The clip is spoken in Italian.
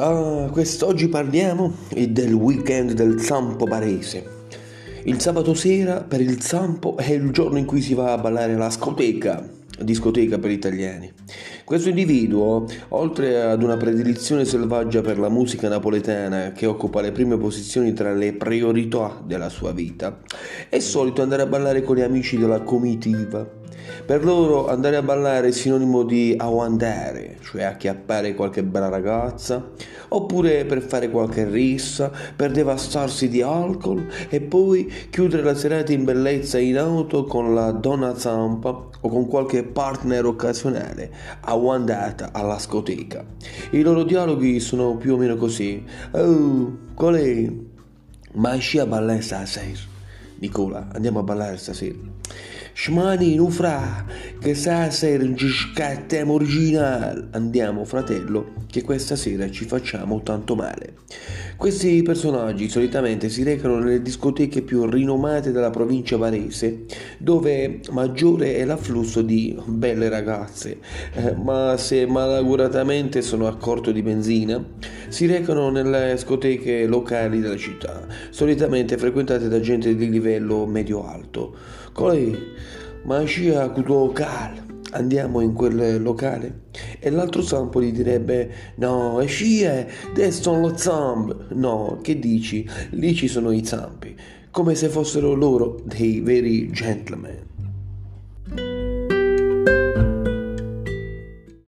Ah, quest'oggi parliamo del weekend del Zampo Barese. Il sabato sera per il Zampo è il giorno in cui si va a ballare alla scoteca, discoteca per italiani. Questo individuo, oltre ad una predilizione selvaggia per la musica napoletana che occupa le prime posizioni tra le priorità della sua vita, è solito andare a ballare con gli amici della comitiva per loro andare a ballare è sinonimo di aguantare, cioè acchiappare qualche bella ragazza, oppure per fare qualche rissa, per devastarsi di alcol e poi chiudere la serata in bellezza in auto con la donna zampa o con qualche partner occasionale aguantata alla scoteca. I loro dialoghi sono più o meno così. Oh, qual è? Ma esci a ballare stasera? Nicola, andiamo a ballare stasera. Shmani, non fra, che stasera ci scattiamo originale. Andiamo, fratello, che questa sera ci facciamo tanto male. Questi personaggi solitamente si recano nelle discoteche più rinomate della provincia varese, dove maggiore è l'afflusso di belle ragazze, eh, ma se malauguratamente sono a corto di benzina, si recano nelle discoteche locali della città, solitamente frequentate da gente di livello medio-alto. Colei, ma scia tuo cal andiamo in quel locale? E l'altro zampo gli direbbe: No, scie, sono lo zamp. No, che dici? Lì ci sono i zampi, come se fossero loro dei veri gentleman.